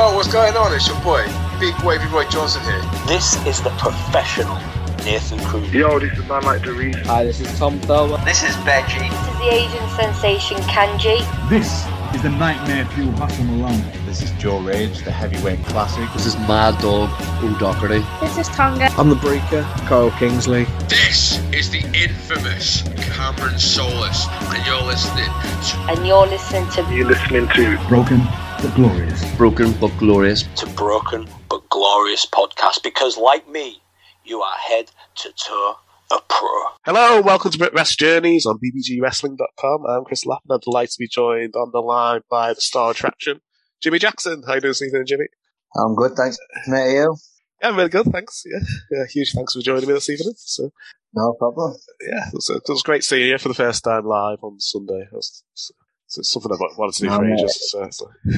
Yo, what's going on? It's your boy, Big Wavy Roy Johnson here. This is the professional Nathan Cruz. Yo, this is man like Derice. Hi, this is Tom Thurber. This is Benji. This is the Asian sensation Kanji. This is the Nightmare Fuel Hassan Malone. This is Joe Rage, the heavyweight classic. This is Mad Dog O'Doherty. This is Tonga. I'm the Breaker, Carl Kingsley. This is the infamous Cameron Solis, and you're listening to. And you're listening to. You're listening to Broken but Glorious. Broken but Glorious. To Broken but Glorious podcast because, like me, you are head to toe a pro. Hello, welcome to BritWres Journeys on bbgwrestling.com. I'm Chris Lappin. I'm delighted to be joined on the line by the star attraction, Jimmy Jackson. How you doing this evening, Jimmy? I'm good, thanks. Mate, you? Yeah, I'm really good, thanks. Yeah, yeah, huge thanks for joining me this evening. So, No problem. yeah, it was, it was great seeing you for the first time live on Sunday. It was, it's, it's something I've wanted to do No, for mate. ages. So, so,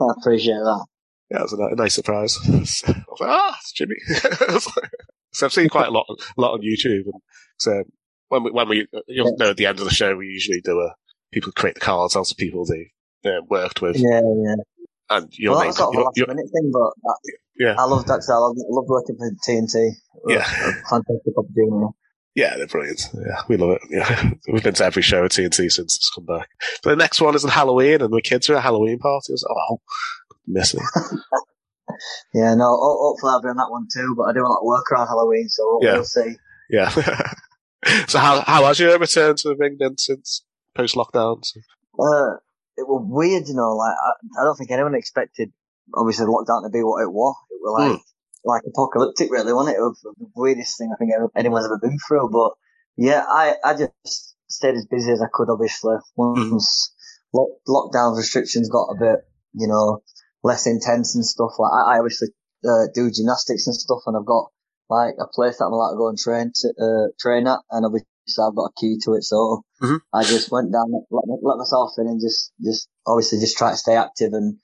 I appreciate that. yeah, it was a, a nice surprise. I was like, ah, it's Jimmy. I was like- so I've seen quite a lot, a lot on YouTube, and so when we, when we, you'll know, at the end of the show, we usually do a people create the cards out of people they uh, worked with, Yeah, yeah. and your well, name. that's sort of a your- last your- minute thing, but I, yeah, I loved that. I loved, I working for TNT. Yeah. fantastic opportunity. Yeah, they're brilliant. Yeah, we love it. Yeah, we've been to every show at TNT since it's come back. But the next one is on Halloween, and the kids are at a Halloween party. I was like, oh, miss it. Yeah, no, hopefully I'll be on that one too. But I do a lot of work around Halloween, so Yeah. we'll see. Yeah. so how how has your return to the ring then since post lockdown? Uh, it was weird, you know. Like I, I don't think anyone expected, obviously, lockdown to be what it was. It was like like apocalyptic, really, wasn't it? It was the weirdest thing I think anyone's ever been through. But yeah, I I just stayed as busy as I could. Obviously, once lock, lockdown restrictions got a bit, you know, less intense and stuff. Like I, I obviously uh, do gymnastics and stuff, and I've got like a place that I'm allowed to go and train to uh, train at, and obviously I've got a key to it. So Mhm. I just went down, let, let myself in, and just just obviously just try to stay active and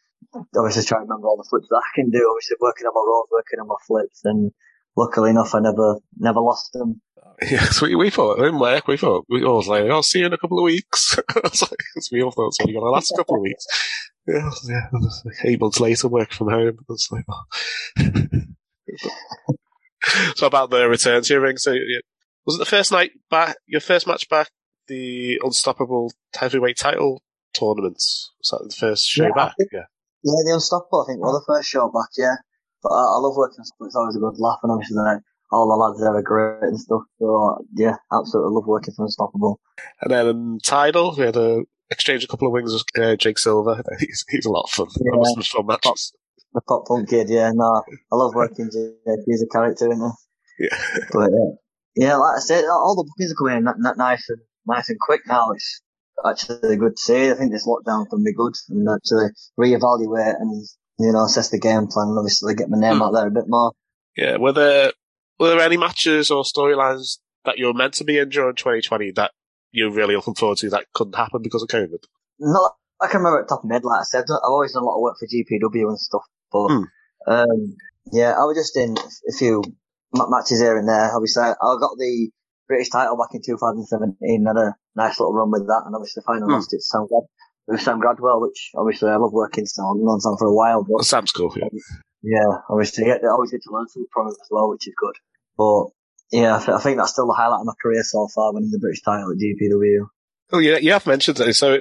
obviously try to remember all the flips that I can do. Obviously working on my rolls, working on my flips, and luckily enough, I never never lost them. Yes, we, we thought in work, we thought we all was like, I'll see you in a couple of weeks. I was like, we all thought it's only going to last a couple of weeks. Yeah, yeah. like Eight months later, work from home. It's like, oh. so about the return to your ring. So yeah, was it the first night back? Your first match back? The unstoppable heavyweight title tournament. Was that the first show Yeah, I back? think- Yeah. Yeah, the Unstoppable, I think, was the first show back, yeah. But I, I love working on. It's always a good laugh, and obviously like, all the lads there are great and stuff. So yeah, absolutely love working for Unstoppable. And then in title, we had a exchange a couple of wings with uh, Jake Silver. He's, he's a lot of fun. Yeah. That was fun matches. The pop punk kid, yeah. No, I love working. Jake. He's a character, isn't he? Yeah. But yeah, yeah, like I said, all the bookings are coming in n- n- nice and nice and quick now. It's actually good to see. I think this lockdown can be good and actually reevaluate and you know assess the game plan and obviously get my name Hmm. out there a bit more. Yeah. Were there were there any matches or storylines that you're meant to be in during 2020 that you're really looking forward to that couldn't happen because of COVID? Not, I can remember at the top of my head, like I said, I've always done a lot of work for GPW and stuff, but, Hmm. um, yeah, I was just in a few matches here and there. Obviously, I got the British title back in 2017, had a nice little run with that, and obviously finally Hmm. lost it to Sam, Grad- with Sam Gradwell, which obviously I love working still. I've known Sam for a while, but Sam's cool. Yeah. yeah, obviously, yeah, I always get to learn something from him as well, which is good. But, yeah, I, th- I think that's still the highlight of my career so far, winning the British title at GPW. Oh, yeah. You have mentioned it. So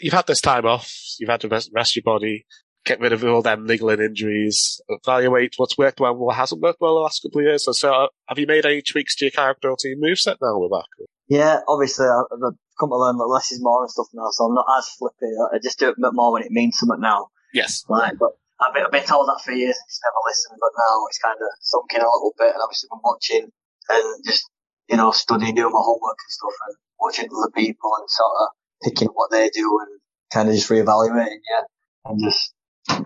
you've had this time off. You've had to rest, rest your body, get rid of all them niggling injuries, evaluate what's worked well and what hasn't worked well the last couple of years. So, so uh, have you made any tweaks to your character or to your moveset now back? Yeah, obviously, I've come to learn that less is more and stuff now, so I'm not as flippy. I just do it a bit more when it means something now. Yes. Like, but I've been, I've been told that for years, just never listened, but now it's kind of sunk in a little bit, and obviously been watching and just, you know, studying, doing my homework and stuff, and watching other people and sort of picking up what they do and kind of just reevaluating, yeah, and just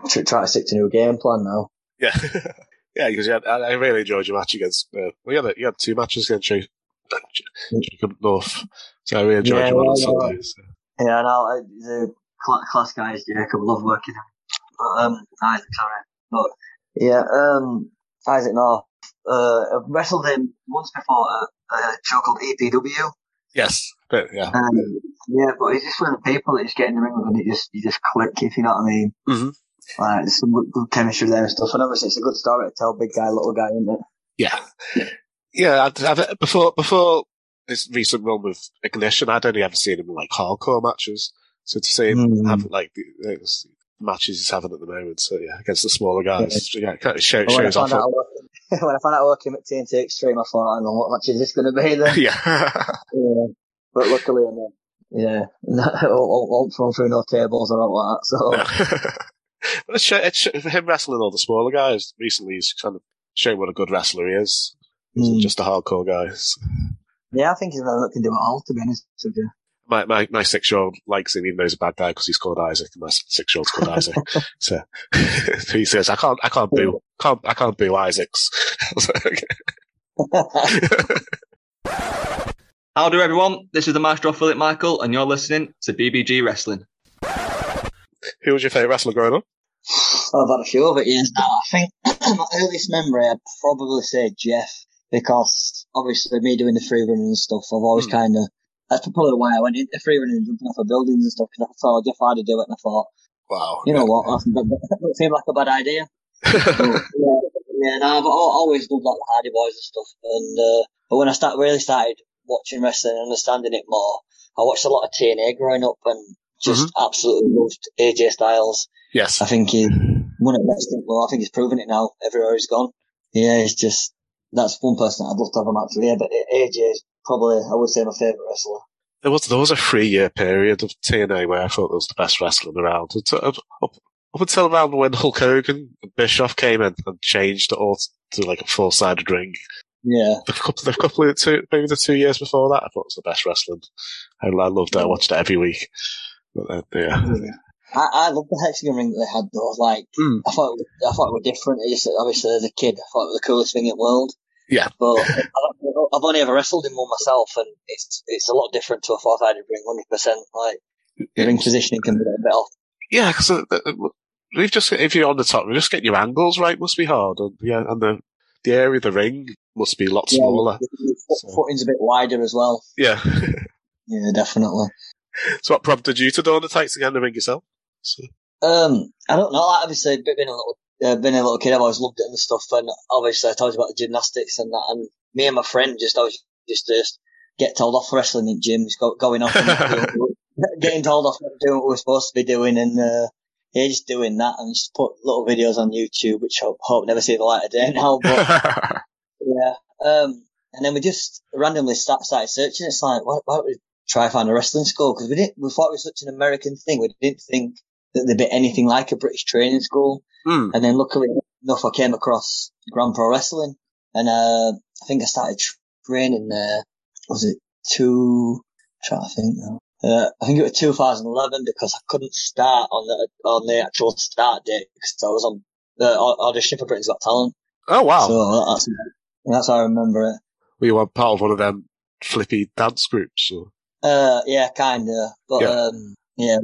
tr- try to stick to new game plan now. Yeah. yeah, because you had, I I really enjoyed your match against, uh, well, you had, you had two matches against Jacob, Jacob North. So I really enjoyed Yeah, your one on yeah, yeah. Sunday. So. Yeah, and I, the cl- class guys, Jacob, love working. But, um, Isaac, sorry. But, yeah, um, Isaac North, uh, I've wrestled him once before at a show called EPW. Yes. But, yeah. Um, yeah, but it's just one of the people that just get in the ring with and it just, you just click, if you know what I mean. hmm Like, there's some good, chemistry there and stuff. And obviously, it's a good story to tell, big guy, little guy, isn't it? Yeah. Yeah, I'd, I've, before, before this recent run with Ignition, I'd only ever seen him in like hardcore matches. So to see him Mm. have like the, matches he's having at the moment, so yeah, against the smaller guys, yeah, kind of show, shows off. out when I found out I him at TNT Extreme, I thought, hang on, what match is this going to be then? yeah. yeah. But luckily, I mean, yeah, I won't, won't throw through no tables or all like that. So, but it's, it's for him wrestling all the smaller guys recently, he's kind of showing what a good wrestler he is. He's Mm. just a hardcore guy. Yeah, I think he's another that can do it all, to be honest with you. My, my, my six year old likes him even though he's a bad guy because he's called Isaac and my six year old's called Isaac. So he says, I can't, I can't boo, can't, I can't boo Isaacs. I was like, How do everyone? This is the Maestro Philip Michael, and you're listening to BBG Wrestling. Who was your favourite wrestler growing up? I've had a few over years now. I think my earliest memory, I'd probably say Jeff, because obviously me doing the free running and stuff, I've always Hmm. kind of, that's probably why I went into free running and jumping off of buildings and stuff, because I saw Jeff Hardy do it and I thought, Wow. you know what, that doesn't seem like a bad idea. But, yeah, yeah, no, I've always loved like the Hardy Boys and stuff. And uh, but when I start really started watching wrestling and understanding it more, I watched a lot of TNA growing up and just mm-hmm. absolutely loved AJ Styles. Yes. I think he's one of the best. Well, I think he's proven it now everywhere he's gone. Yeah, he's just that's one person I'd love to have him actually. Yeah, but AJ is probably I would say my favourite wrestler. There was, there was a three year period of TNA where I thought it was the best wrestling around. Up, up, up until around when Hulk Hogan and Bischoff came in and changed it all to like a four sided ring. Yeah, The couple, the couple of two, maybe the two years before that, I thought it was the best wrestling. I, I loved it. I watched it every week. But then, yeah. I, I love the hexagon ring that they had though. Like Mm. I thought it was, I thought it was different. It just obviously as a kid, I thought it was the coolest thing in the world. Yeah. But I don't- I've only ever wrestled in one myself, and it's it's a lot different to a four sided ring, hundred percent. Like the ring positioning can be a bit off. Yeah, because uh, uh, we've just if you're on the top, we just getting your angles right must be hard, and yeah, and the the area of the ring must be a lot smaller. Yeah, your foot, footing's a bit wider as well. Yeah. Yeah, definitely. so what prompted you to don the tights again the ring yourself? So, Um, I don't know. Like, obviously, being a little, uh, being a little kid, I've always loved it and stuff. And obviously, I told you about the gymnastics and that. And me and my friend just always just just get told off for wrestling in gyms, go, going off, and getting told off not doing what we're supposed to be doing, and uh, yeah, just doing that and just put little videos on YouTube, which I hope, hope never see the light of day now. But yeah, um, and then we just randomly start, started searching. It's like, why, why don't we try find a wrestling school? Because we didn't, we thought it was such an American thing. We didn't think that there'd be anything like a British training school. Hmm. And then luckily enough, I came across Grand Pro Wrestling, and uh, I think I started training there. Was it two? trying to think now. Uh, I think it was 2011 because I couldn't start on the on the actual start date because I was on the au- audition for Britain's Got Talent. oh wow, So that's that's how I remember it. were you on part of one of them flippy dance groups? Or? Uh, yeah, kinda, but Yeah. um, yeah.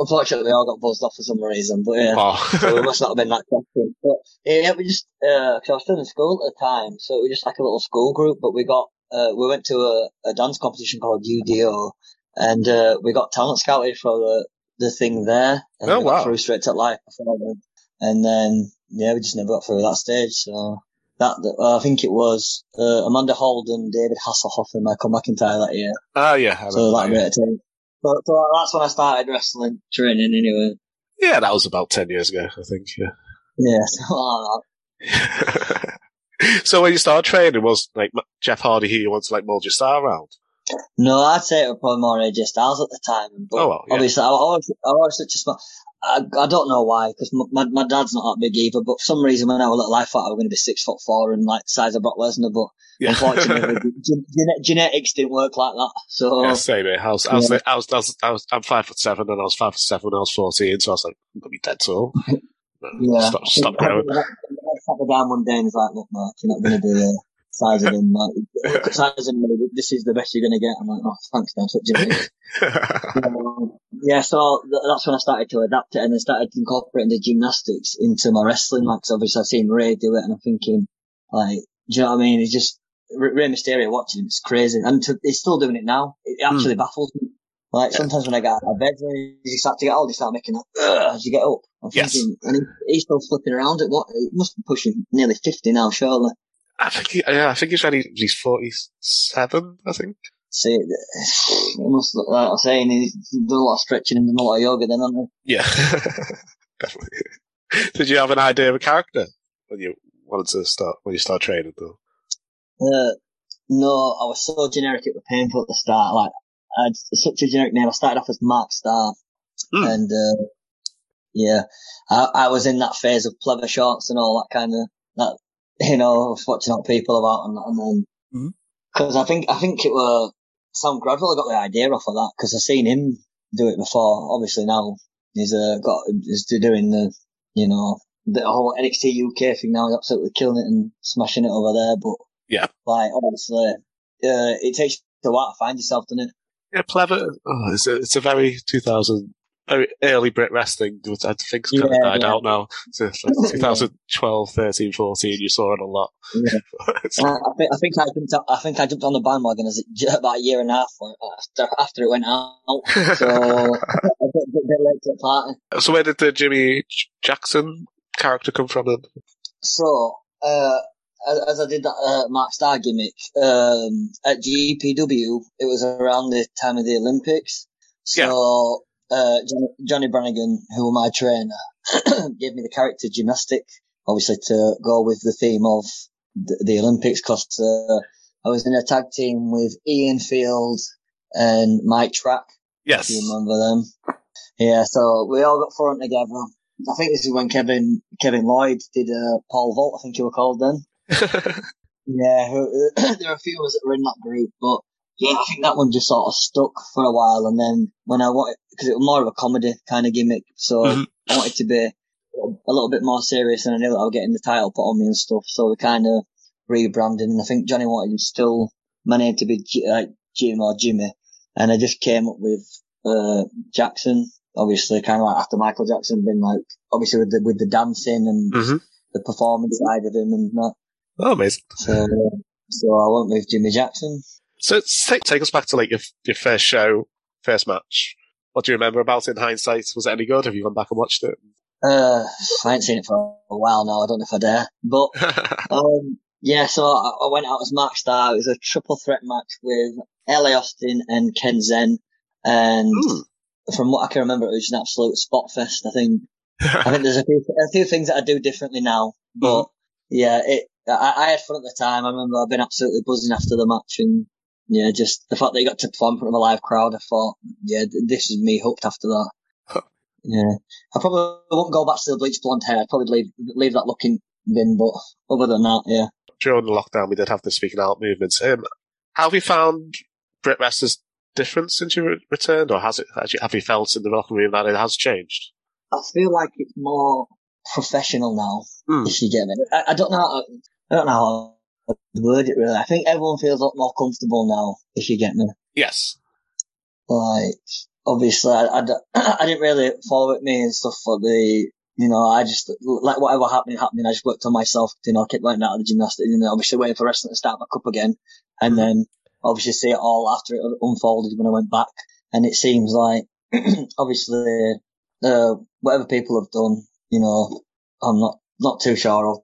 Unfortunately, we all got buzzed off for some reason. But yeah, Oh. so we must not have been that captain. But yeah, we just uh, cause I was still in school at the time, so we was just like a little school group. But we got uh, we went to a, a dance competition called UDO, and uh, we got talent scouted for the the thing there. And Oh, we got wow. Through straight to live performance, and then yeah, we just never got through that stage. So. That, uh, I think it was uh, Amanda Holden, David Hasselhoff, and Michael McIntyre that year. Ah, yeah. I So that that, time. So, so that's when I started wrestling training anyway. yeah, that was about ten years ago, I think. Yeah. Yeah, like that. so when you started training, was like Jeff Hardy who you wanted to like mold your style around? No, I'd say it was probably more AJ Styles at the time. But Oh, well, yeah. obviously, I I was, I was such a small. I, I don't know why, because my, my dad's not that big either. But for some reason, when I was little, I thought I was going to be six foot four and like the size of Brock Lesnar. But Yeah. unfortunately, gen- gen- genetics didn't work like that. So Yeah, same here. I was, I was, Yeah. I was, I was, I was, I'm five foot seven, and I was five foot seven when I was fourteen. So I was like, I'm gonna be dead tall. yeah, Stop, stop growing. I sat down one day and was like, "Look, Mark, you're not going to do size him. Like, at him. This is the best you're going to get." I'm like, "Oh, thanks, Dad. Such genetics." Um, yeah, so th- that's when I started to adapt it and then started incorporating the gymnastics into my wrestling. Like, 'cause obviously I've seen Rey do it and I'm thinking, like, do you know what I mean? It's just, Rey Mysterio watching him, it's crazy. And to, he's still doing it now. It actually baffles me. Like sometimes when I get out of bed, you start to get old, you start making that as you get up. I'm Yes. thinking, and he, he's still flipping around at what? He must be pushing nearly fifty now, surely. I think he, yeah, I think he's ready. He's forty-seven, I think. See, it must look like I'm saying he's done a lot of stretching and done a lot of yoga. Then, hasn't Yeah, definitely. Did you have an idea of a character when you wanted to start when you start training? Though. Uh, no, I was so generic it was painful at the start. Like I had such a generic name. I started off as Mark Star, Hmm. and uh, yeah, I, I was in that phase of pleather shorts and all that kind of that. You know, I was watching what people about and, and then because I think I think it was Sam Gradwell. I got the idea off of that because I've seen him do it before. Obviously now he's uh, got is doing the you know the whole NXT UK thing now. He's absolutely killing it and smashing it over there. But Yeah. like obviously, uh, it takes a while to find yourself, doesn't it? Yeah, Pleather. Oh, it's a, it's a very 2000, very early Brit wrestling. which I think kind of died yeah. out now. So like 2012, 13, 14. You saw it a lot. Yeah. I, I think I think I jumped I think I jumped on the bandwagon as it, about a year and a half after after it went out. So I got a bit late to the party. so where did the Jimmy Jackson character come from then? So, uh, as, as I did that uh, Mark Star gimmick um, at GPW, it was around the time of the Olympics. So, uh, Johnny, Brannigan, who was my trainer, gave me the character gymnastic, obviously to go with the theme of the, the Olympics, because uh, I was in a tag team with Ian Field and Mike Track. Yes. If you remember them. Yeah, so we all got thrown together. I think this is when Kevin Kevin Lloyd did uh, Paul Vault. I think you were called then. Yeah, there are a few of us that were in that group, but yeah, I think that one just sort of stuck for a while. And then when I wanted, because it was more of a comedy kind of gimmick, so Mhm. I wanted to be a little bit more serious, and I knew that I was getting the title put on me and stuff. So we kind of rebranded, and I think Johnny wanted still my name to be J- like Jim or Jimmy, and I just came up with uh, Jackson. Obviously, kind of like after Michael Jackson, been like obviously with the with the dancing and hmm the performance side of him and that. Oh, amazing. So, so I went with Jimmy Jackson. So take, take us back to like your, your first show, first match. What do you remember about it in hindsight? Was it any good? Have you gone back and watched it? Uh, I ain't seen it for a while now. I don't know if I dare. But, um, yeah, so I, I went out as Mark Star. It was a triple threat match with LA Austin and Ken Zen. And Hmm. from what I can remember, it was an absolute spot fest. I think, I think there's a few, a few things that I do differently now. But, yeah, it, I, I had fun at the time. I remember I've been absolutely buzzing after the match and, yeah, just the fact that you got to perform in front of a live crowd, I thought, yeah, this is me hooked after that. Yeah. I probably won't go back to the bleach blonde hair. I'd probably leave, leave that looking bin, but other than that, yeah. During the lockdown, we did have the speaking out movements. Um, how have you found Brit wrestlers different since you re- returned, or has it? Have you, have you felt in the locker room that it has changed? I feel like it's more professional now, Hmm. if you get me. I, I don't know how, I don't know how word it really. I think everyone feels a lot more comfortable now, if you get me. Yes. Like, obviously, I, I, I didn't really follow it me and stuff for the, you know, I just, like whatever happening, happening, I just worked on myself, you know, kept going out of the gymnastics, you know, obviously waiting for wrestling to start back up again. And then obviously see it all after it unfolded when I went back. And it seems like, obviously, uh, whatever people have done, you know, I'm not, not too sure of.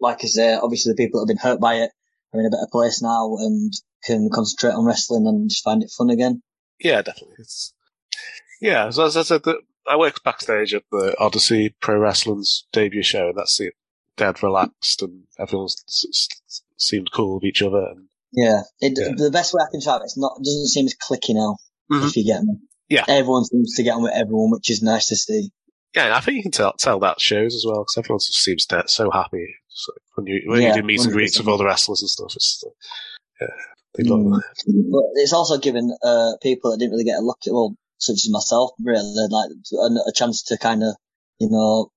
Like I say, obviously the people that have been hurt by it are in a better place now and can concentrate on wrestling and just find it fun again. Yeah, definitely. It's, yeah, so as I said, the, I worked backstage at the Odyssey Pro Wrestling's debut show, and that's it. Dead relaxed, and everyone seemed cool with each other. And Yeah, it, Yeah. the best way I can describe it, it's not, it doesn't seem as clicky now, Mhm. if you get me. Yeah. Everyone seems to get on with everyone, which is nice to see. yeah, I think you can tell tell that shows as well because everyone just seems dead, so happy so when you when Yeah, you do meet and greets with all the wrestlers and stuff. It's uh, yeah, they look Mm. But it's also given uh, people that didn't really get a look at, well, such as myself, really, like a, a chance to kind of, you know,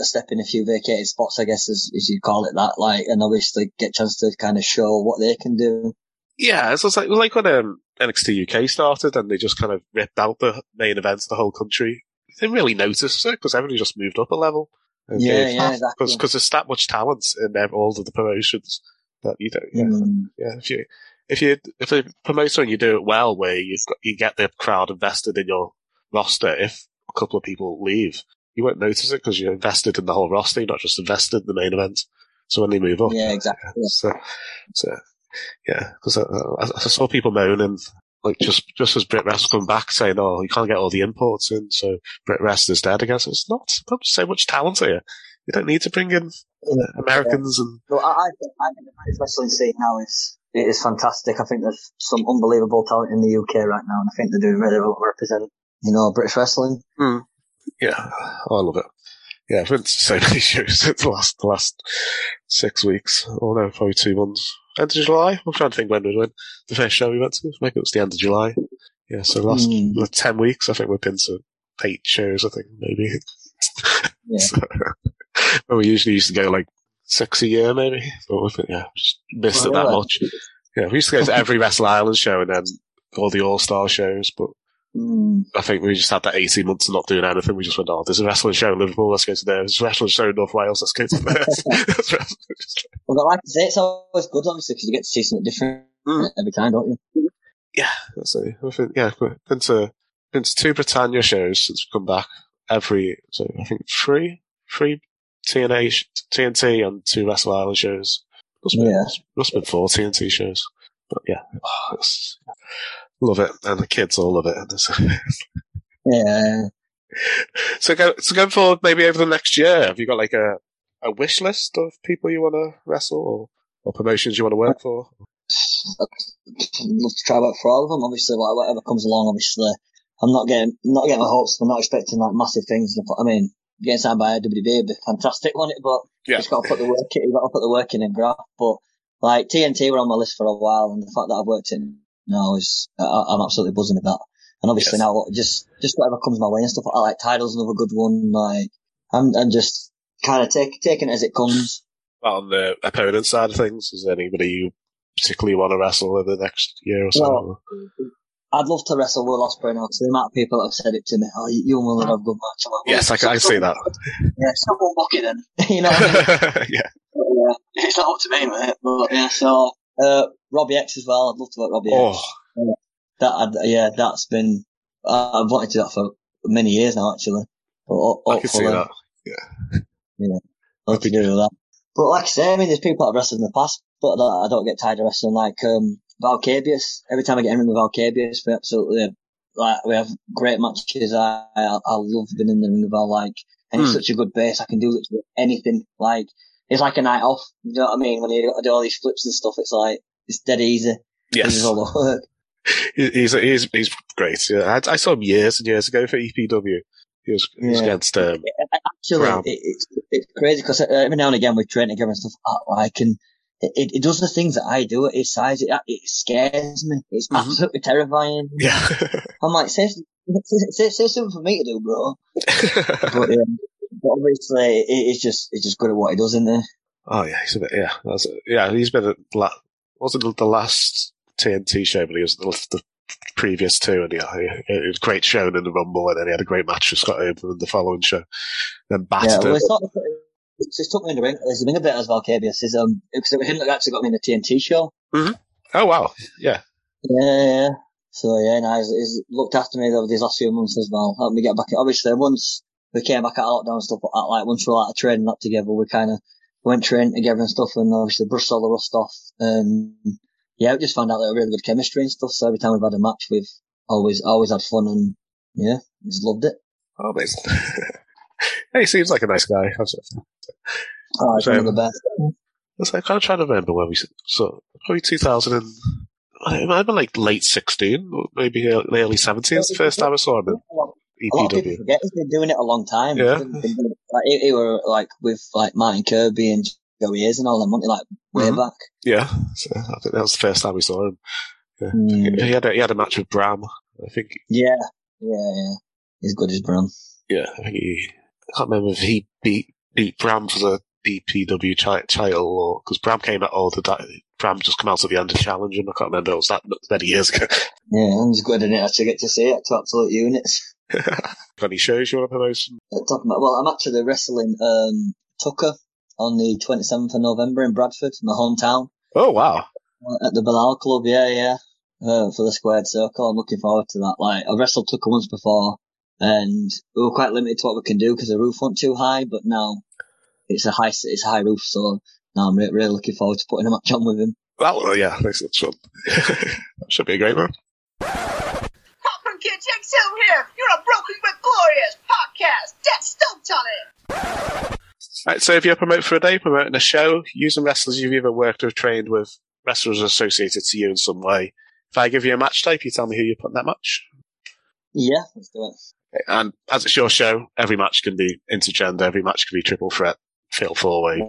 step in a few vacated spots, I guess, as, as you call it that, like, and obviously get a chance to kind of show what they can do. Yeah, it's like, like when um, NXT UK started and they just kind of ripped out the main events the whole country. They didn't really notice it because everybody just moved up a level. Yeah, yeah, exactly. Because there's that much talent in all of the promotions that you don't. Yeah, Mm. yeah. If you if you if a promoter and you do it well, where you've got you get the crowd invested in your roster, if a couple of people leave, you won't notice it because you're invested in the whole roster. You're not just invested in the main event. So when they move up, Yeah, exactly. Yeah. so, so yeah, because I, I, I saw people moaning like just just as BritWres come back saying, "Oh, you can't get all the imports in, so BritWres is dead I guess it's not. Not so much talent here. You don't need to bring in uh, Americans and No, I, I think I think the British wrestling scene now is it is fantastic. I think there's some unbelievable talent in the UK right now, and I think they're doing really well to represent you know British wrestling. yeah, I love it. Yeah, I've been to so many shows in the last the last six weeks. Oh no, probably two months. End of July. I'm trying to think when we went. The first show we went to, maybe it was the end of July. Yeah, so last Mm. the ten weeks, I think we've been to eight shows. I think maybe. Yeah. So, well, we usually used to go like six a year, maybe. But we've yeah, just missed it that Really? much. Yeah, we used to go to every Wrestle Island show and then all the All Star shows, but Mm. I think we just had that 18 months of not doing anything. We just went, oh, there's a wrestling show in Liverpool, let's go to there. There's a wrestling show in North Wales, let's go to there. Well, like I say, it's always good, obviously, because you get to see something different Mm. every time, don't you? yeah, that's it. I think, yeah, we've been to, been to two Britannia shows since we've come back. Every, so I think three, three TNA, TNT and two Wrestle Island shows. Must have been, Yeah. must have been four TNT shows. But yeah, oh, love it. And the kids all love it. Yeah. So, go, so going forward, maybe over the next year, have you got like a, a wish list of people you want to wrestle or, or promotions you want to work for? I'd love to try work for all of them. Obviously, whatever comes along. Obviously, I'm not getting not getting my hopes. I'm not expecting like massive things. I mean, getting signed by WWE would be fantastic, wouldn't it? But Yeah. just got to put the work. in. You got to put the work in graft. But like TNT were on my list for a while, and the fact that I've worked in now is I, I'm absolutely buzzing with that. And obviously Yes. now just just whatever comes my way and stuff. I like titles another good one. Like I'm I'm just kind of take, taking it as it comes. On the opponent side of things, is there anybody you particularly want to wrestle over the next year or so? Well, I'd love to wrestle Will Ospreay now. The amount of people that have said it to me, oh, you and Will have a good match. Like, yes, I can, I can see that. Yeah, someone book it then. you know I mean? yeah. But, yeah, it's not up to me, mate. But yeah, so uh, Robbie X as well. I'd love to work Robbie Oh, X. That I'd, yeah, that's been uh, I've wanted to do that for many years now, actually. But I can see that. Yeah. Yeah, love to do that. But like I say, I mean, there's people I've wrestled in the past, but that I don't get tired of wrestling. Like um, Valcabius. Every time I get in with Valcabius, we absolutely like we have great matches. I I, I love being in the ring with Val. Like, and he's Hmm. such a good base. I can do literally anything. Like, it's like a night off. You know what I mean? When you got to do all these flips and stuff, it's like it's dead easy. Yes. This all the work. He's, he's, he's great. Yeah. I, I saw him years and years ago for EPW. He was, he was Yeah. against, um, Actually, it, it's it's crazy because every now and again we train together and stuff. I, I can. It, it does the things that I do at his size. It, it scares me. It's Mhm. absolutely terrifying. yeah. I'm like, say, say, say something for me to do, bro. But, yeah, but obviously, it, it's just it's just good at what he does, isn't it? oh yeah, he's a bit, yeah. That's, yeah, he's been at, la- wasn't it the last TNT show, but he was the, the previous two, and yeah, he, it was a great show in the Rumble, and then he had a great match with Scott Open in the following show. Then Yeah, battered well, him. it's not. It's, took me in the ring. There's a ring a bit as Valcabius. Is um because it was him that actually got me in the TNT show. Oh wow, yeah. Yeah, yeah, yeah. So yeah, no, he's, he's looked after me over these last few months as well. Helped me get back. Obviously, once we came back at lockdown and stuff, uh, like once we were out of training up together, we kind of went training together and stuff, and obviously brushed all the rust off. And yeah, we just found out that we had really good chemistry and stuff. So every time we've had a match, we've always always had fun, and yeah, just loved it. Oh, amazing. he seems like a nice guy. I was, Oh, it's one of the best. I like, I'm trying to remember where we so probably 2000 and have been like late 16, maybe early 17. It's the first time I saw him in A lot of people forget he's been doing it a long time. Yeah. It- Like, he, he were like with like Martin Kirby and Joey Hayes and all them, weren't he? Like way Mhm. back. Yeah, so I think that was the first time we saw him. Yeah. Mm. He had a, he had a match with Bram. I think Yeah, yeah, yeah. He's good as Bram. yeah, I think he I can't remember if he beat beat Bram for the DPW chi- title or because Bram came out all the Bram just come out at the end of challenge and I can't remember it was that many years ago. Yeah, and he's good in it. Actually, get to see it to absolute units. Got any shows you want to promote? Uh, Talking about, well, I'm actually wrestling um, Tucker on the 27th of November in Bradford, my hometown. Oh wow, Uh, at the Bilal Club, yeah, yeah, uh, for the squared circle. I'm looking forward to that. Like, I wrestled Tucker once before, and we were quite limited to what we can do because the roof wasn't too high, but now it's a high, it's a high roof, so now I'm re- really looking forward to putting a match on with him. Well, uh, yeah, thanks. That should, that should be a great one. Popcorn Kid XL here. You're a Broken but Glorious podcast. Get stoked on it. Right, so if you're promoting for a day, promoting a show, using wrestlers you've either worked or trained with, wrestlers associated to you in some way. If I give you a match type, you tell me who you put in that match. Yeah, let's do it. And as it's your show, every match can be intergender, every match can be triple threat, fatal four way,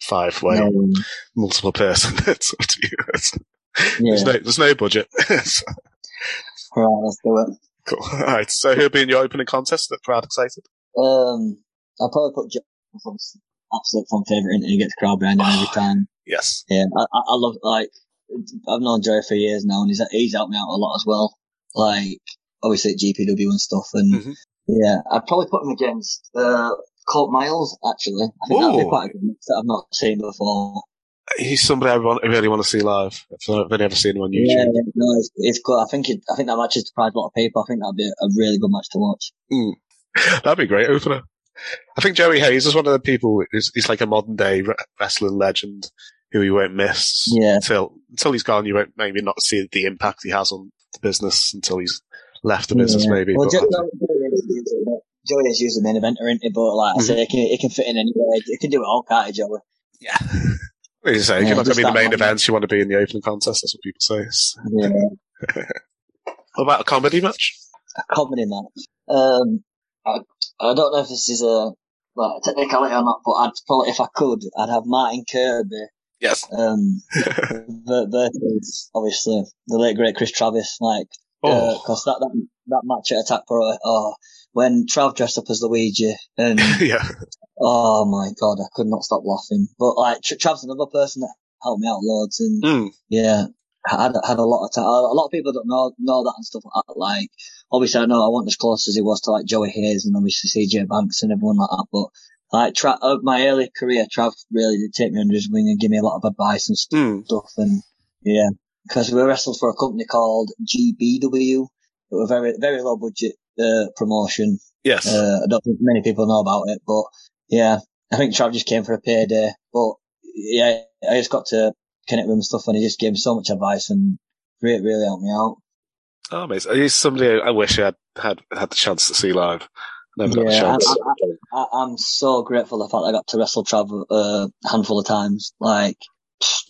five way, Um, multiple person. it's up to you. It's- yeah, There's no, there's no budget. So, right, let's do it. Cool. All right. So who'll be in your opening contest? The crowd excited. Um, I'll probably put Joe. Absolute fun favourite, and he gets crowd behind him every time. Yes. Yeah, I, I love like I've known Joe for years now, and he's he's helped me out a lot as well. Like obviously at GPW and stuff, and Mhm. yeah, I'd probably put him against uh, Colt Miles. Actually, I think that'd be quite a good mix that I've not seen before. He's somebody I want, I really want to see live. If I've ever seen him on YouTube. Yeah, no, it's, it's good. I think it, I think that match has surprised a lot of people. I think that'd be a, really good match to watch. Mm. That'd be a great opener. I think Joey Hayes is one of the people. He's, he's like a modern day wrestling legend who you won't miss. Yeah. Until until he's gone, you won't maybe not see the impact he has on the business until he's left the business. Yeah. Maybe. Well, but Joey, Joey is usually the main eventer, isn't he? But like I Mm-hmm. say, it can, it can fit in anywhere. It can do it all, can't it, Joey? yeah. Like you say, Yeah, you're not going to be the main events, you want to be in the opening contest. That's what people say. Yeah. What about a comedy match? a comedy match. Um, I, I don't know if this is a like a technicality or not, but I'd probably, if I could, I'd have Martin Kirby Yes. um, ver- versus obviously the late great Chris Travis, like Oh. because that, that that match at Attack Pro, oh, when Trav dressed up as Luigi, and yeah. oh my god, I could not stop laughing. But like Trav's another person that helped me out loads, and Mm. yeah, I had had a lot of time. A lot of people don't know know that and stuff like that. Like, obviously, I know I wasn't as close as he was to like Joey Hayes and obviously CJ Banks and everyone like that. But like, Tra- uh, my early career, Trav really did take me under his wing and give me a lot of advice and Mm. stuff. And yeah, because we wrestled for a company called GBW. It was very very low budget uh, promotion. Yes. Uh, I don't think many people know about it, but yeah, I think Trav just came for a payday. But yeah, I just got to connect with him and stuff, and he just gave me so much advice and really, really helped me out. Oh, amazing. He's somebody I wish I had had, had the chance to see live. Never got the Yeah, chance. I, I'm so grateful the fact I got to wrestle Trav uh, a handful of times. Like,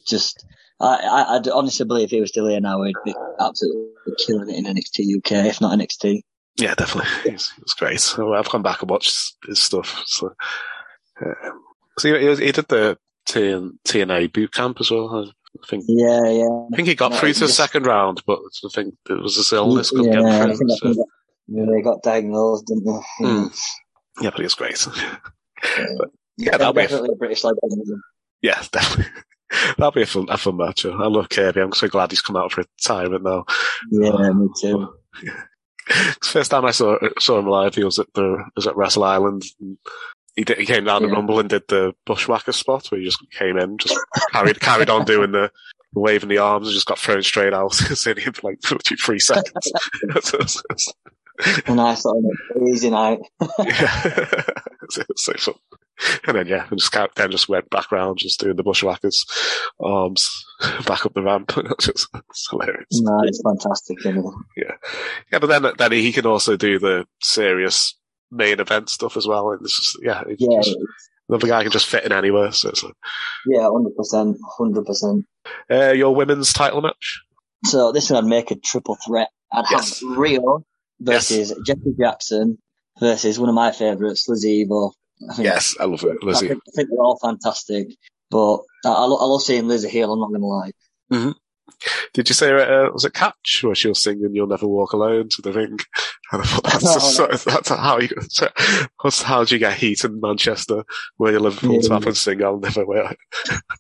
just, I, I, I'd honestly believe if he was still here now, he'd be absolutely killing it in NXT UK, if not NXT. Yeah, definitely. He's, he was great. So I've gone back and watched his stuff. So, um, so he, he, did the TN, TNA boot camp as well. I think. Yeah, yeah. I think he got No, through to the just- second round, but I think it was his illness couldn't yeah, get I him think through. So, they got diagnosed, didn't they? Mm. yeah, but he was great. but, yeah, Yeah, that'll be a, definitely a British legend. yeah, definitely. That'll be a fun, a fun match. I love Kirby. I'm so glad he's come out for retirement now. Yeah, me too. First time I saw saw him live, he was at the was at Wrestle Island. He did, he came down the Rumble and did the bushwhacker spot where he just came in, just carried carried on doing the, waving the arms, and just got thrown straight out. In for like three seconds. And I saw him night. yeah. so fun. And then yeah, and just then just went back round, just doing the bushwhackers arms back up the ramp. It's just it's hilarious. No, it's fantastic. Yeah, yeah, but then then he can also do the serious main event stuff as well. And it's just yeah, it's Yeah, just- another guy can just fit in anywhere. So it's like, yeah, hundred percent, hundred percent. uh, your women's title match. So this one I'd make a triple threat. I'd Yes. have Rio versus Jeffrey Jackson versus one of my favourites, Lizzie Evo. I think, Yes, I love it, I Lizzie. think, I think they're all fantastic, but I, I, lo- I love seeing Lizzie heel. I'm not gonna lie. Did you say uh, was it Catch where she was singing "You'll Never Walk Alone" to the ring? And I thought that's, just, that's how you that's how do you get heat in Manchester where you Liverpool Yeah. top and sing "I'll Never Wear."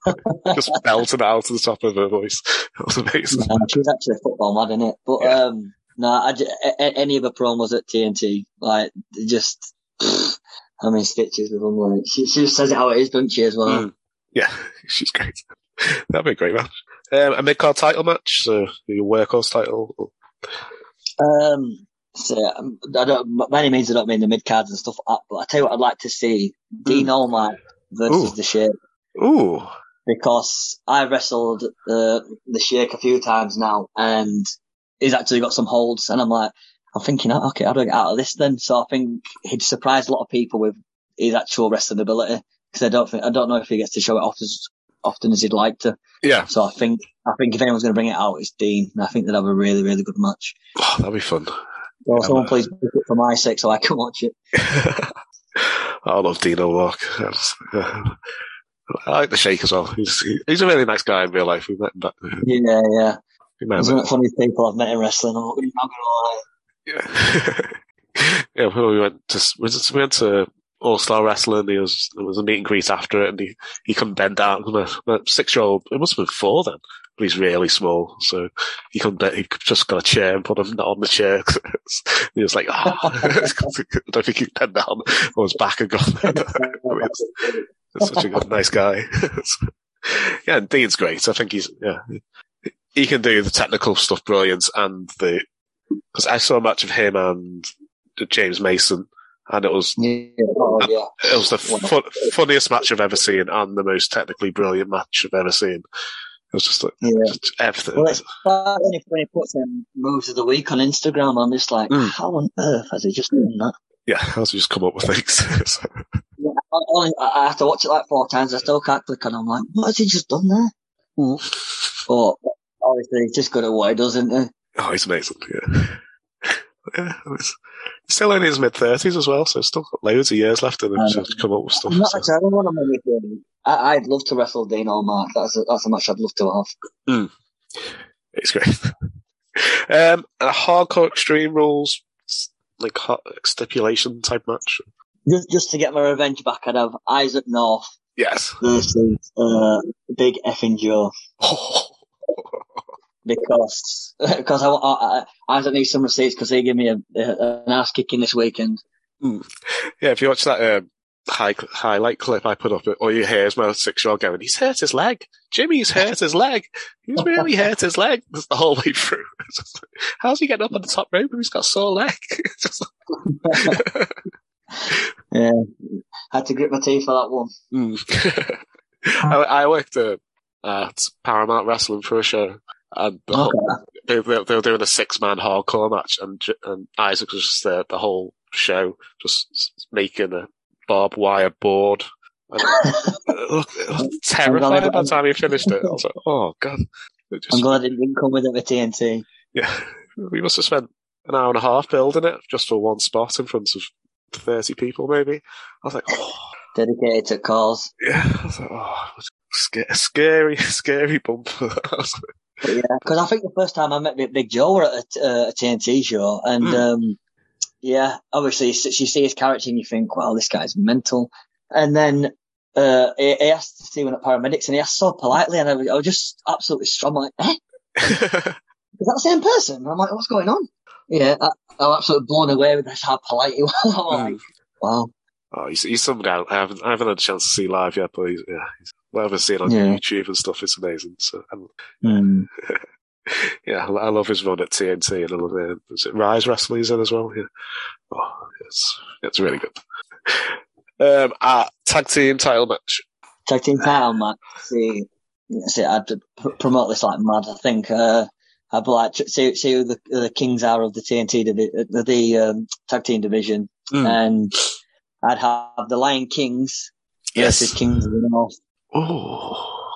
just belting it out to the top of her voice. That was amazing. Nah, she was actually a football mad, in it, But Yeah. um, no, I j- a- a- any of the promos at TNT, like just. I mean, stitches with them. Like she, she just says it how it is, doesn't she? As well. Mm. Yeah, she's great. That'd be a great match. Um, a mid card title match, so your workhorse title. Um, so um, I don't, by any means, I don't mean the mid cards and stuff but I tell you what, I'd like to see Dean Allmark versus Ooh. the Sheik Ooh, because I wrestled uh, the Sheik a few times now, and he's actually got some holds, and I'm like, I'm thinking, oh, okay, how do I get out of this then? So I think he'd surprise a lot of people with his actual wrestling ability because I don't think I don't know if he gets to show it off as often as he'd like to. yeah, So I think I think if anyone's going to bring it out, it's Dean. And I think they'd have a really really good match. oh, that'd be fun. So someone please book it for my sake so I can watch it. I love Walk. That's- I like the Sheik as well. He's he's a really nice guy in real life. We met, back, Yeah, yeah. we met He's him one of the funniest people I've met in wrestling. I'm not going to lie. Yeah, yeah. We went to we went to All Star Wrestling. He was there was a meet and greet after it, and he he couldn't bend down. Six year old, it must have been four then, but he's really small, so he couldn't. bend- He just got a chair and put him on the chair. he was like, oh. I don't think he bent down on his back and gone. He's such a good, nice guy. yeah, and Dean's great. I think he's yeah. He can do the technical stuff brilliant and the because I saw a match of him and James Mason, and it was Yeah, oh, yeah. it was the fu- funniest match I've ever seen and the most technically brilliant match I've ever seen. It was just like Yeah. just everything. Well, it's like when he, when he puts um, moves of the week on Instagram, I'm just like, Mm. how on earth has he just done that? yeah, how to just come up with things. Yeah, I, only- I I have to watch it like four times. I still can't click on. it. I'm like, what has he just done there? Mm. But obviously, he's just good at what he does, isn't he? Oh, he's amazing. Yeah, yeah. He's still in his mid thirties as well, so still got loads of years left in him to come up with stuff. I'm not so. actually, I don't want to make it. I, I'd love to wrestle Dean Allmark. That's a, that's a match I'd love to have. It's great. um, a hardcore extreme rules, like hot stipulation type match. Just just to get my revenge back, I'd have Isaac North Yes. versus uh, Big Effing Joe. because because I, I, I Isaac needs some receipts because he gave me a, a, an ass kicking this weekend. Yeah, if you watch that um, high, highlight clip I put up, all you hear is my six year old going, he's hurt his leg. Jimmy's hurt his leg. He's really hurt his leg. That's the whole way through. It's just like, How's he getting up on the top rope he's got a sore leg? It's just like- Yeah, had to grit my teeth for that one. Mm. I, I worked at, at Paramount Wrestling for a show, and the whole, they, they, they were doing a six man hardcore match, and and Isaac was just there the whole show, just making a barbed wire board. And it looked, it looked terrifying by the time he finished it. I was like, oh god. Just- I'm glad it didn't come with it with TNT. yeah, we must have spent an hour and a half building it just for one spot in front of thirty people, maybe. I was like, oh. Dedicated to cause. Yeah, I was like, oh, was sca- scary, scary bump. I was like, Yeah, because I think the first time I met Big, Big Joe were at a, uh, a TNT show, and Hmm. um, yeah, obviously you see his character and you think, wow, this guy's mental. And then uh, he, he asked to see one at paramedics, and he asked so politely, and I was, I was just absolutely strong. like, eh, is that the same person? And I'm like, what's going on? Yeah, I, I'm absolutely blown away with how polite he was. I'm like, wow. Oh, he's, he's some guy. I haven't, I haven't had a chance to see live yet, but he's, yeah, he's, what I've seen on Yeah. YouTube and stuff is amazing. So, and, Hmm. yeah, I love his run at TNT and I love it. Is it Rise Wrestling he's in as well? Yeah. Oh, it's, it's really good. Um, uh, tag team title match. Tag team title match. See, see, I'd promote this like mad. I think uh, I'd like to see see who the the kings are of the TNT divi- uh, the um, tag team division, Mm. and I'd have the Lion Kings Yes. versus Kings of the North. Oh,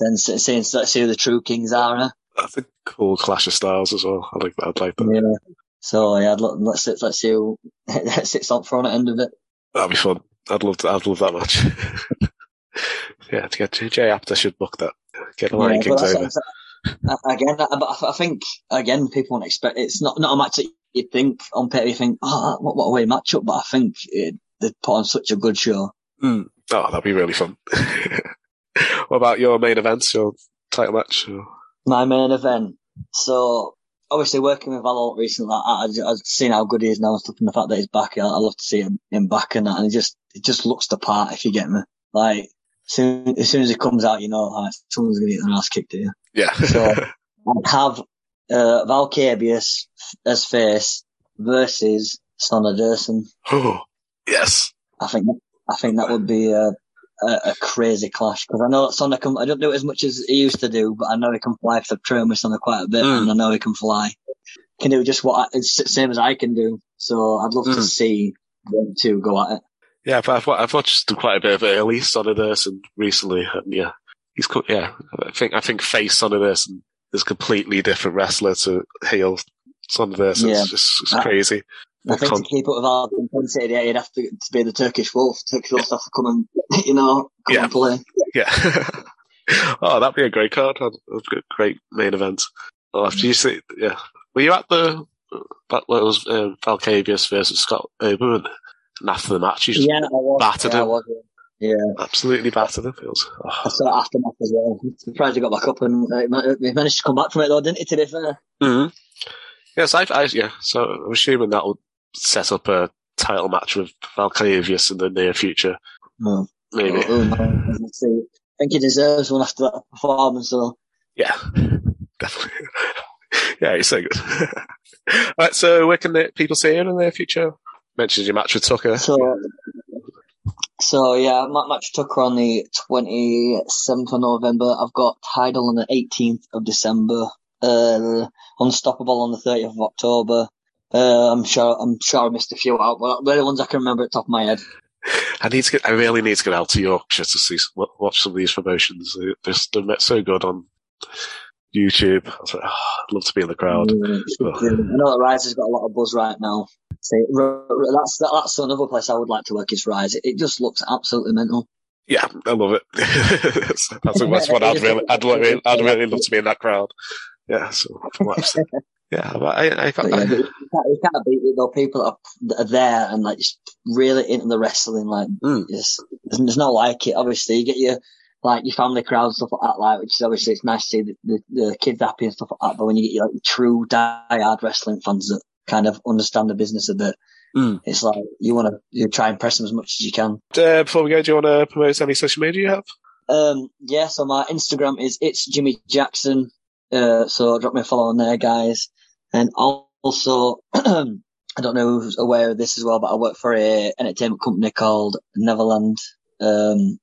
Then see, see, see who the true kings are. Huh? that's a cool clash of styles as well. I like that. I'd like that. Yeah. So yeah, let's let's see who sits up front at the end of it. That'd be fun. I'd love to, I'd love that match. yeah, to get Jay Apter should book that. Get the Lion Yeah, Kings over. that's- that's- again, I, but I think again people won't expect it's not not a match that you think on paper you think oh what, what a way matchup, but I think it, they put on such a good show. Mm. Oh, that'd be really fun. what about your main events, your title match? Or- My main event. So obviously working with Valor recently, I, I, I've seen how good he is now and stuff, and the fact that he's back, I, I love to see him, him back and that, and he just he just looks the part if you get me. Like soon, as soon as he comes out, you know, like, someone's going to get their ass kicked here. Yeah. So I'd have uh, as face versus Sonna Durson. Oh, yes. I think I think that would be a, a, a crazy clash because I know that Sonna can. I don't do it as much as he used to do, but I know he can fly. Trained with Sonna quite a bit, Mm. and I know he can fly. Can do just what I, it's same as I can do. So I'd love to Mm. see them two go at it. Yeah, but I've, I've watched quite a bit of early Sonic Durson recently, and yeah, he's co- yeah. I think I think face Sonic Durson is completely different wrestler to heel Sonic Durson. Yeah. It's just it's Uh, crazy. I think to keep up with our intensity, yeah, you'd have to, to be the Turkish Wolf. Turkish Wolf have to come and you know come Yeah. and play. Yeah. oh, that'd be a great card. A great main event. Well, after you see, yeah. Were you at the, that was um, Valkavius versus Scott Oberman? And after the match, you just Yeah, battered yeah, him. was. Yeah, Absolutely battered him. It was, oh. I saw it aftermath as well. I'm surprised he got back up and uh, he managed to come back from it though, didn't he? To be fair. hmm Yes, I, I, yeah. So I'm assuming that will set up a title match with Valkavius in the near future. No. Maybe. Oh, oh, no. I think he deserves one after that performance. So Yeah, definitely. yeah, he's so good. right, so where can the people see you in the near future? Mentioned your match with Tucker. So, so yeah, ma- match Tucker on the 27th of November. I've got Tidal on the 18th of December. Uh, Unstoppable on the 30th of October. Uh, I'm sure, I'm sure I missed a few out, but they're the ones I can remember at the top of my head. I need to get. I really need to get out to Yorkshire to see watch some of these promotions. They're, they're so good on YouTube. I was like, oh, I'd love to be in the crowd. Mm, I know that Rise has got a lot of buzz right now. See, R- R- that's that's another place I would like to work is Rise. It, it just looks absolutely mental. Yeah, I love it. that's, that's, that's what I'd really, I'd really, I'd really love to be in that crowd. Yeah, so from what I've yeah, but I, I, But yeah, but you, can't, you can't beat it though. People that are, that are there and like just really into the wrestling, like Mm. it's, there's, there's no like it. Obviously, you get your like your family crowd and stuff like that, like which is obviously it's nice to see the, the, the kids happy and stuff like that. But when you get your like true die-hard wrestling fans that kind of understand the business a bit, Mm. it's like you want to you try and press them as much as you can. uh, before we go, do you want to promote any social media you have? Um, yeah, so my Instagram is it's Jimmy Jackson. Uh, so drop me a follow on there, guys. And also, I don't know who's aware of this as well, but I work for a entertainment company called Neverland. Um,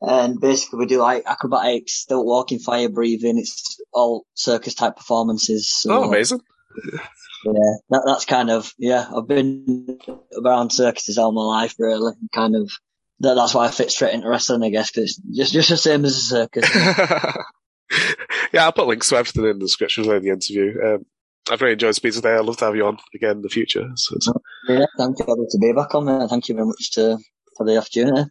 and basically we do like acrobatics, stilt walking, fire breathing. It's all circus type performances. So, Oh, amazing. yeah, that, that's kind of yeah. I've been around circuses all my life, really. Kind of that, that's why I fit straight into wrestling, I guess, because it's just just the same as a circus. yeah, I'll put links to everything in the description of the interview. Um, I've really enjoyed speaking today. I'd love to have you on again in the future. So it's- yeah, thank you. I'd to be back on there. Thank you very much to for the opportunity.